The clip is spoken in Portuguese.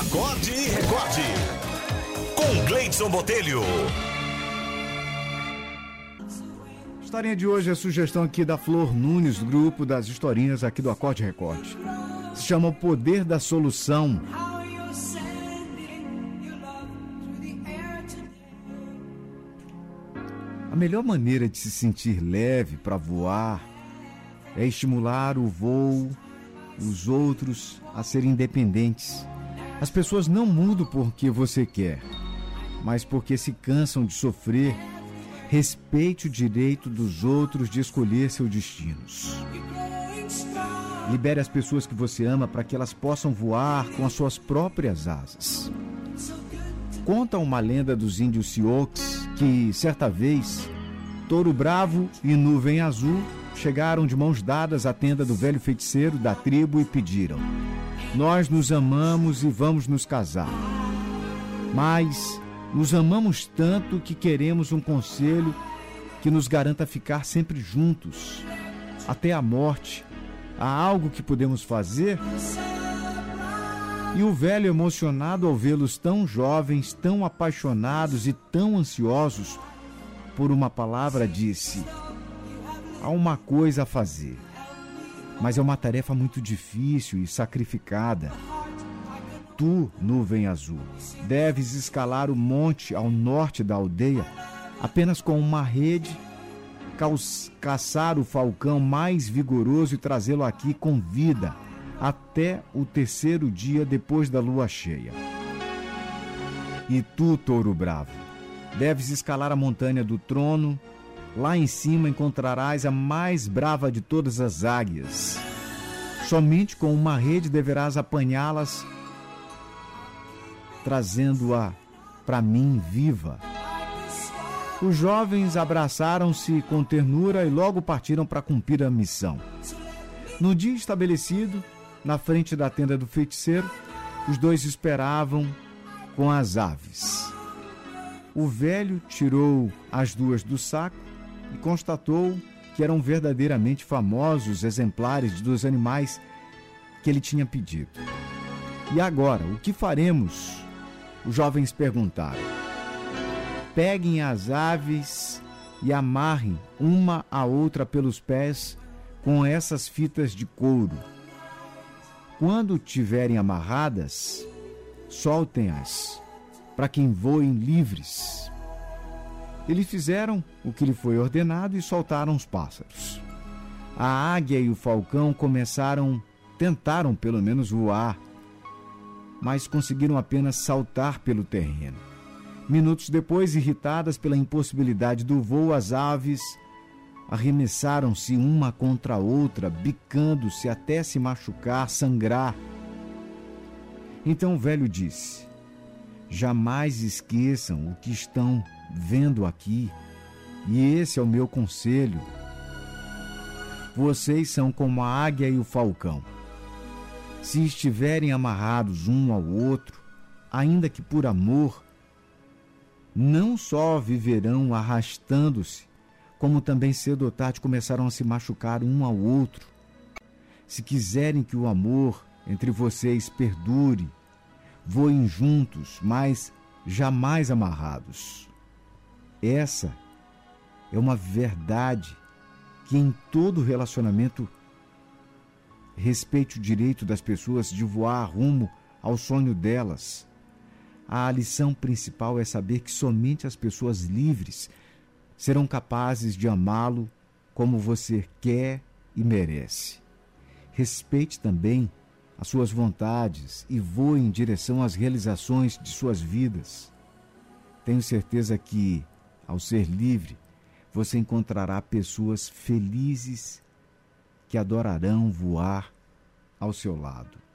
Acorde e recorde. Com Gleidson Botelho. Historinha de hoje é sugestão aqui da Flor Nunes, grupo das historinhas aqui do Acorde Recorte. Se chama O Poder da Solução. A melhor maneira de se sentir leve para voar é estimular o voo, os outros a serem independentes. As pessoas não mudam porque você quer, mas porque se cansam de sofrer. Respeite o direito dos outros de escolher seus destinos. Libere as pessoas que você ama para que elas possam voar com as suas próprias asas. Conta uma lenda dos índios Sioux que, certa vez, Touro Bravo e Nuvem Azul chegaram de mãos dadas à tenda do velho feiticeiro da tribo e pediram: Nós nos amamos e vamos nos casar. Mas nos amamos tanto que queremos um conselho que nos garanta ficar sempre juntos, até a morte. Há algo que podemos fazer? E o velho, emocionado ao vê-los tão jovens, tão apaixonados e tão ansiosos por uma palavra, disse: Há uma coisa a fazer, mas é uma tarefa muito difícil e sacrificada. Tu, nuvem azul, deves escalar o monte ao norte da aldeia apenas com uma rede, caçar o falcão mais vigoroso e trazê-lo aqui com vida até o terceiro dia depois da lua cheia. E tu, touro bravo, deves escalar a montanha do trono. Lá em cima encontrarás a mais brava de todas as águias. Somente com uma rede deverás apanhá-las trazendo-a para mim viva. Os jovens abraçaram-se com ternura e logo partiram para cumprir a missão. No dia estabelecido, na frente da tenda do feiticeiro, os dois esperavam com as aves. O velho tirou as duas do saco e constatou que eram verdadeiramente famosos exemplares dos animais que ele tinha pedido. E agora, o que faremos? Os jovens perguntaram. Peguem as aves e amarrem uma a outra pelos pés com essas fitas de couro. Quando tiverem amarradas, soltem-as para que voem livres. Eles fizeram o que lhe foi ordenado e soltaram os pássaros. A águia e o falcão começaram, tentaram pelo menos voar, mas conseguiram apenas saltar pelo terreno. Minutos depois, irritadas pela impossibilidade do voo, as aves arremessaram-se uma contra a outra, bicando-se até se machucar, sangrar. Então o velho disse: Jamais esqueçam o que estão vendo aqui, e esse é o meu conselho. Vocês são como a águia e o falcão se estiverem amarrados um ao outro, ainda que por amor, não só viverão arrastando-se, como também cedo ou tarde começarão a se machucar um ao outro. Se quiserem que o amor entre vocês perdure, voem juntos, mas jamais amarrados. Essa é uma verdade que em todo relacionamento respeite o direito das pessoas de voar rumo ao sonho delas. A lição principal é saber que somente as pessoas livres serão capazes de amá-lo como você quer e merece. Respeite também as suas vontades e voe em direção às realizações de suas vidas. Tenho certeza que, ao ser livre, você encontrará pessoas felizes que adorarão voar ao seu lado.